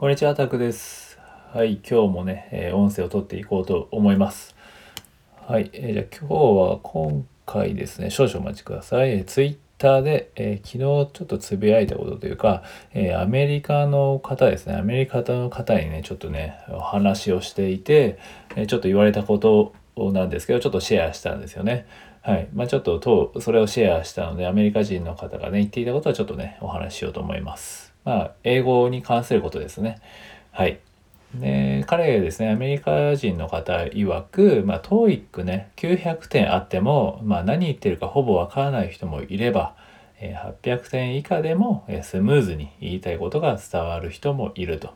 こんにちは、タクです。はい、今日もね、えー音声を取っていこうと思います。はい、えーじゃあ今日は今回ですね、少々お待ちください。えー、ツイッターで、えー昨日ちょっとつぶやいたことというか、えアメリカの方ですね、アメリカの方にね、ちょっとね、お話をしていて、えちょっと言われたことなんですけど、ちょっとシェアしたんですよね。はい。まあちょっとと、それをシェアしたので、アメリカ人の方がね、言っていたことはちょっとね、お話ししようと思います。まあ、英語に関することですね。はい。で、彼ですね、アメリカ人の方曰く、まあ、TOEIC ね、900点あっても、まあ、何言ってるかほぼわからない人もいれば、800点以下でも、スムーズに言いたいことが伝わる人もいると。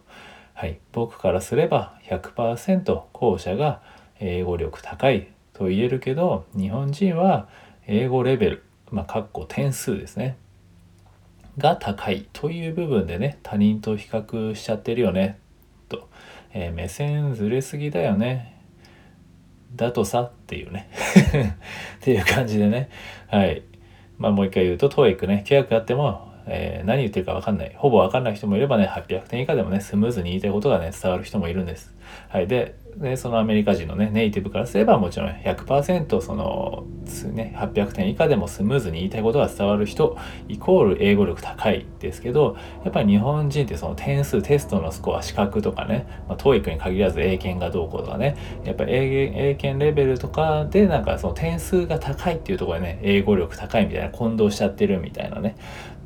はい。僕からすれば100%後者が英語力高いと言えるけど、日本人は英語レベル、まあ、かっこ点数ですね。が高いという部分でね他人と比較しちゃってるよね。と、えー目線ずれすぎだよね。だとさっていうね。っていう感じでね。はい。まあもう一回言うと TOEIC ね。900あっても、えー何言ってるか分かんない。ほぼ分かんない人もいればね800点以下でもねスムーズに言いたいことがね伝わる人もいるんです。はい。ででそのアメリカ人のねネイティブからすればもちろん100%その、ね、800点以下でもスムーズに言いたいことが伝わる人イコール英語力高いですけどやっぱり日本人ってその点数テストのスコア資格とかね、まあ、TOEIC に限らず英検がどうこうとかねやっぱり英英検レベルとかでなんかその点数が高いっていうところでね英語力高いみたいな混同しちゃってるみたいなね、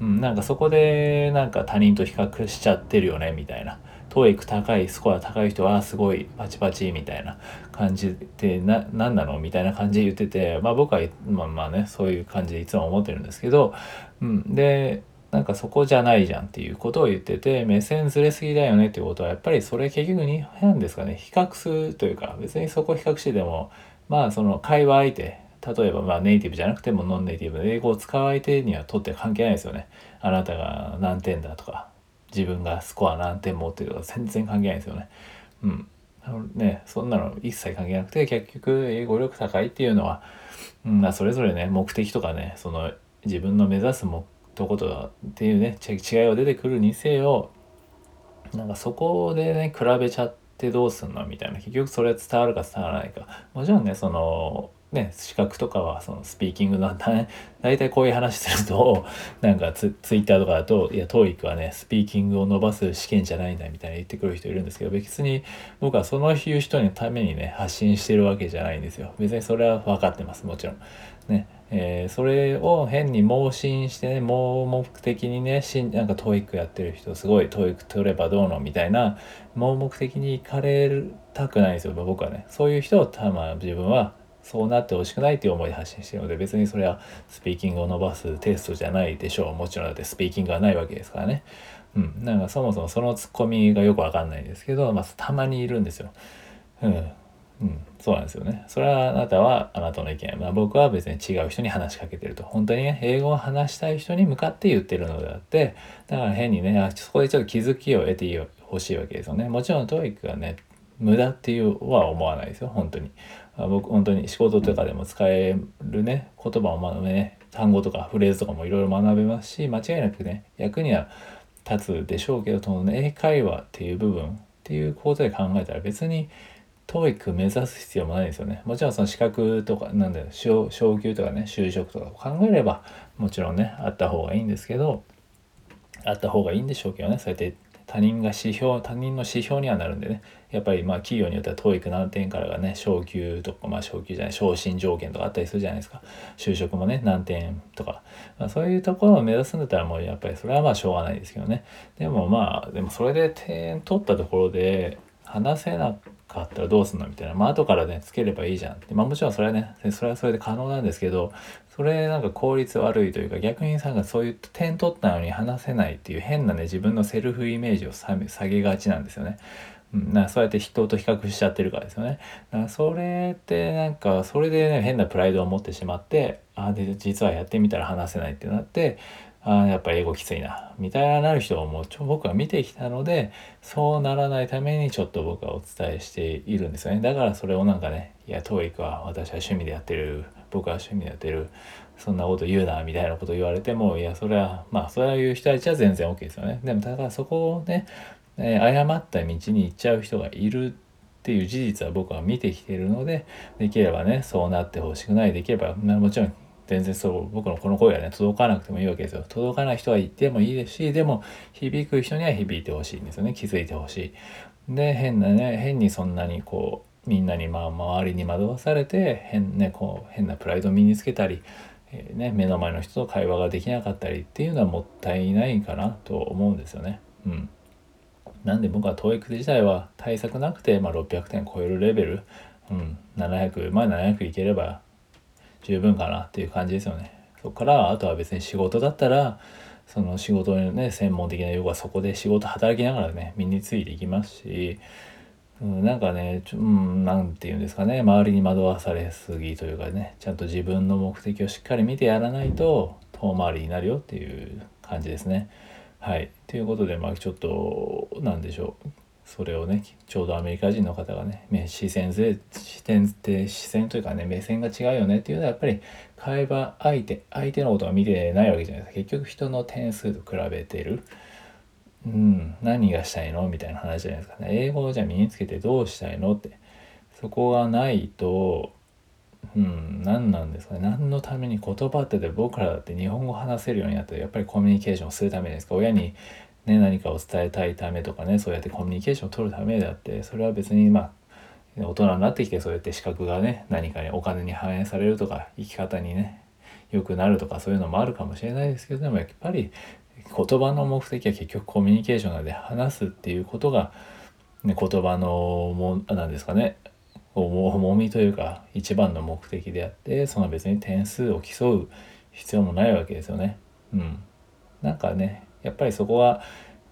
うん、なんかそこでなんか他人と比較しちゃってるよねみたいな。TOEIC 高いスコア高い人はすごいパチパチみたいな感じでな何なのみたいな感じで言っててまあ僕はまあまあねそういう感じでいつも思ってるんですけど、うん、でなんかそこじゃないじゃんっていうことを言ってて目線ずれすぎだよねっていうことはやっぱりそれ結局に何ですかね比較するというか別にそこ比較してでもまあその会話相手例えばまあネイティブじゃなくてもノンネイティブで英語を使う相手にはとって関係ないですよね。あなたが何点だとか自分がスコア何点持ってるとか全然関係ないですよね。うん。あのね、そんなの一切関係なくて結局英語力高いっていうのは、うん、それぞれね目的とかねその自分の目指す目とことっていうね違いは出てくるにせよなんかそこでね比べちゃってどうすんのみたいな結局それ伝わるか伝わらないかもちろんねそのね資格とかはそのスピーキングなんだね。大体こういう話すると なんかツイッターとかだと「いや TOEIC はねスピーキングを伸ばす試験じゃないんだ」みたいな言ってくる人いるんですけど別に僕はそのいう人のためにね発信してるわけじゃないんですよ。別にそれは分かってますもちろん。ね。えーそれを変に盲信してね盲目的にねしんなんか TOEIC やってる人すごい TOEIC 取ればどうのみたいな盲目的に行かれたくないんですよ僕はね。そういう人をたま自分はそうなってほしくないっていう思いで発信してるので別にそれはスピーキングを伸ばすテストじゃないでしょうもちろんだってスピーキングがないわけですからねうんなんかそもそもそのツッコミがよくわかんないんですけど、まあ、たまにいるんですようんうん、そうなんですよね。それはあなたはあなたの意見。まあ、僕は別に違う人に話しかけてると。本当にね、英語を話したい人に向かって言ってるのであって、だから変にね、あそこでちょっと気づきを得てほしいわけですよね。もちろん TOEIC がね、無駄っていうは思わないですよ、本当に。僕、本当に仕事とかでも使えるね、言葉を学べね、単語とかフレーズとかもいろいろ学べますし、間違いなくね、役には立つでしょうけど、そのね、英会話っていう部分っていうことで考えたら別に、TOEIC 目指す必要もないですよね。もちろんその資格とか、なんだよ、昇昇給とかね、就職とか考えれば、もちろんね、あった方がいいんですけど、あった方がいいんでしょうけどね、そうやって他人が指標、他人の指標にはなるんでね、やっぱりまあ企業によっては TOEIC 何点からがね、昇給とか、まあ昇給じゃない、昇進条件とかあったりするじゃないですか。就職もね、何点とか。まあ、そういうところを目指すんだったらもうやっぱりそれはまあしょうがないですけどね。でもまあ、でもそれで点取ったところで話せなかったらどうすんの？みたいな。まあ後からね、つければいいじゃんって。まあもちろんそれはね、それはそれで可能なんですけど、それなんか効率悪いというか逆にさんがそういう点取ったのに話せないっていう変なね自分のセルフイメージを下げがちなんですよね。うん、なんかそうやって人と比較しちゃってるからですよね。だからそれってなんかそれでね変なプライドを持ってしまってあで実はやってみたら話せないってなってあやっぱり英語きついな。みたいななる人をもうちょ僕は見てきたのでそうならないためにちょっと僕はお伝えしているんですよね。だからそれをなんかねいや TOEIC は私は趣味でやってる。僕は趣味でやってる。そんなこと言うなみたいなこと言われてもいやそれはまあそういう人たちは全然 OK ですよね。でもただそこをねえー、誤った道に行っちゃう人がいるっていう事実は僕は見てきているのでできればねそうなってほしくない。できれば、まあ、もちろん全然そう僕のこの声がね届かなくてもいいわけですよ。届かない人はいてもいいですしでも響く人には響いてほしいんですよね。気づいてほしい。で変なね変にそんなにこうみんなにまあ周りに惑わされて変,、ね、こう変なプライドを身につけたり、えー、ね、目の前の人と会話ができなかったりっていうのはもったいないかなと思うんですよね。うん、なんで僕は TOEIC 自体は対策なくて、まあ、600点超えるレベル、うん、700まあ700いければ十分かなっていう感じですよね。そこからあとは別に仕事だったらその仕事のね専門的な用語はそこで仕事働きながらね身についていきますし、うん、なんかねちょ、うん、なんて言うんですかね周りに惑わされすぎというかねちゃんと自分の目的をしっかり見てやらないと遠回りになるよっていう感じですね。はい。ということでまあちょっと何でしょうそれをねちょうどアメリカ人の方がね視線で視点って視線というかね目線が違うよねっていうのはやっぱり会話相手相手のことは見てないわけじゃないですか。結局人の点数と比べてる。うん何がしたいの？みたいな話じゃないですか。ね英語をじゃあ身につけてどうしたいのって。そこがないとうん何なんですかね。何のために言葉ってで僕らだって日本語話せるようになってやっぱりコミュニケーションするためですか。親にね、何かを伝えたいためとかねそうやってコミュニケーションを取るためであってそれは別にまあ大人になってきてそうやって資格がね何かにお金に反映されるとか生き方にね良くなるとかそういうのもあるかもしれないですけどでもやっぱり言葉の目的は結局コミュニケーションなので話すっていうことが、ね、言葉のも何ですかね重みというか一番の目的であってその別に点数を競う必要もないわけですよね。うん、なんかねやっぱりそこは、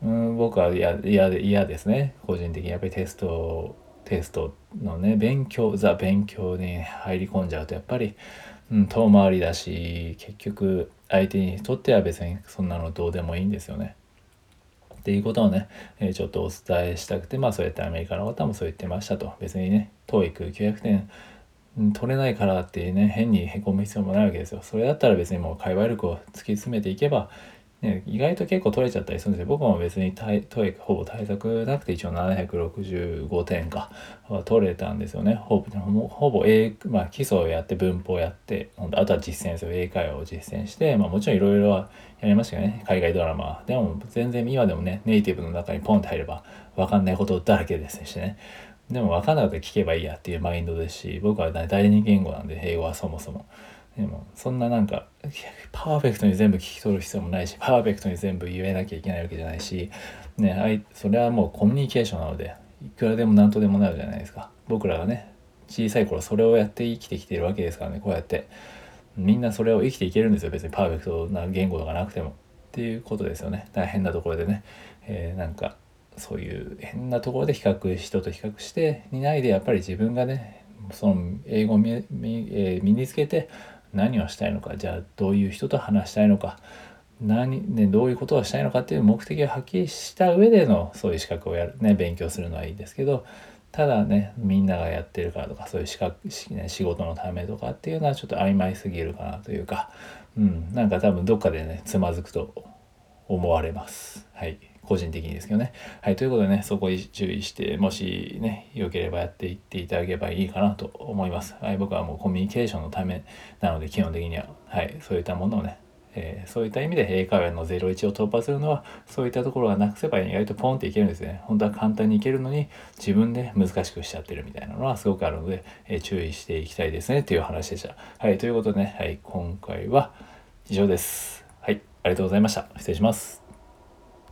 うん、僕は嫌嫌ですね。個人的に。やっぱりテストテストのね勉強ザ勉強に入り込んじゃうとやっぱり、うん、遠回りだし結局相手にとっては別にそんなのどうでもいいんですよね。っていうことをね、え、ちょっとお伝えしたくてまあそうやってアメリカの方もそう言ってましたと。別にね TOEIC900 点取れないからってね変にへこむ必要もないわけですよ。それだったら別にもう会話力を突き詰めていけばね、意外と結構取れちゃったりするんですよ。僕も別に TOEIC ほぼ対策なくて一応765点か取れたんですよね。ほぼほぼ英、まあ、基礎をやって文法をやって、あとは実践ですよ。英会話を実践して、まあもちろんいろいろはやりましたけどね。海外ドラマ。でも全然今でもね、ネイティブの中にポンって入れば分かんないことだらけですしね。でも分かんなかったら聞けばいいやっていうマインドですし、僕は第二言語なんで、英語はそもそも。でもそんななんかパーフェクトに全部聞き取る必要もないしパーフェクトに全部言えなきゃいけないわけじゃないし、ね、それはもうコミュニケーションなのでいくらでも何とでもなるじゃないですか。僕らがね小さい頃それをやって生きてきてるわけですからねこうやって。みんなそれを生きていけるんですよ別にパーフェクトな言語がなくても。っていうことですよね。大変なところでね、えー、なんかそういう変なところで比較人と比較していないでやっぱり自分がねその英語を身,、えー、身につけて何をしたいのかじゃあどういう人と話したいのか何、ね、どういうことをしたいのかっていう目的をはっきりした上でのそういう資格をやるね勉強するのはいいですけどただねみんながやってるからとかそういう資格、ね、仕事のためとかっていうのはちょっと曖昧すぎるかなというか、うん、なんか多分どっかでねつまずくと思われます。はい個人的にですけどね。はい、ということでね、そこに注意して、もしね、良ければやっていっていただければいいかなと思います。はい、僕はもうコミュニケーションのためなので、基本的には、はい、そういったものをね、えー、そういった意味で英会話の01を突破するのはそういったところがなくせば意外とポンっていけるんですね。本当は簡単にいけるのに自分で難しくしちゃってるみたいなのはすごくあるので、えー、注意していきたいですねっていう話でした。はいということでね、はい、今回は以上です。はいありがとうございました。失礼します。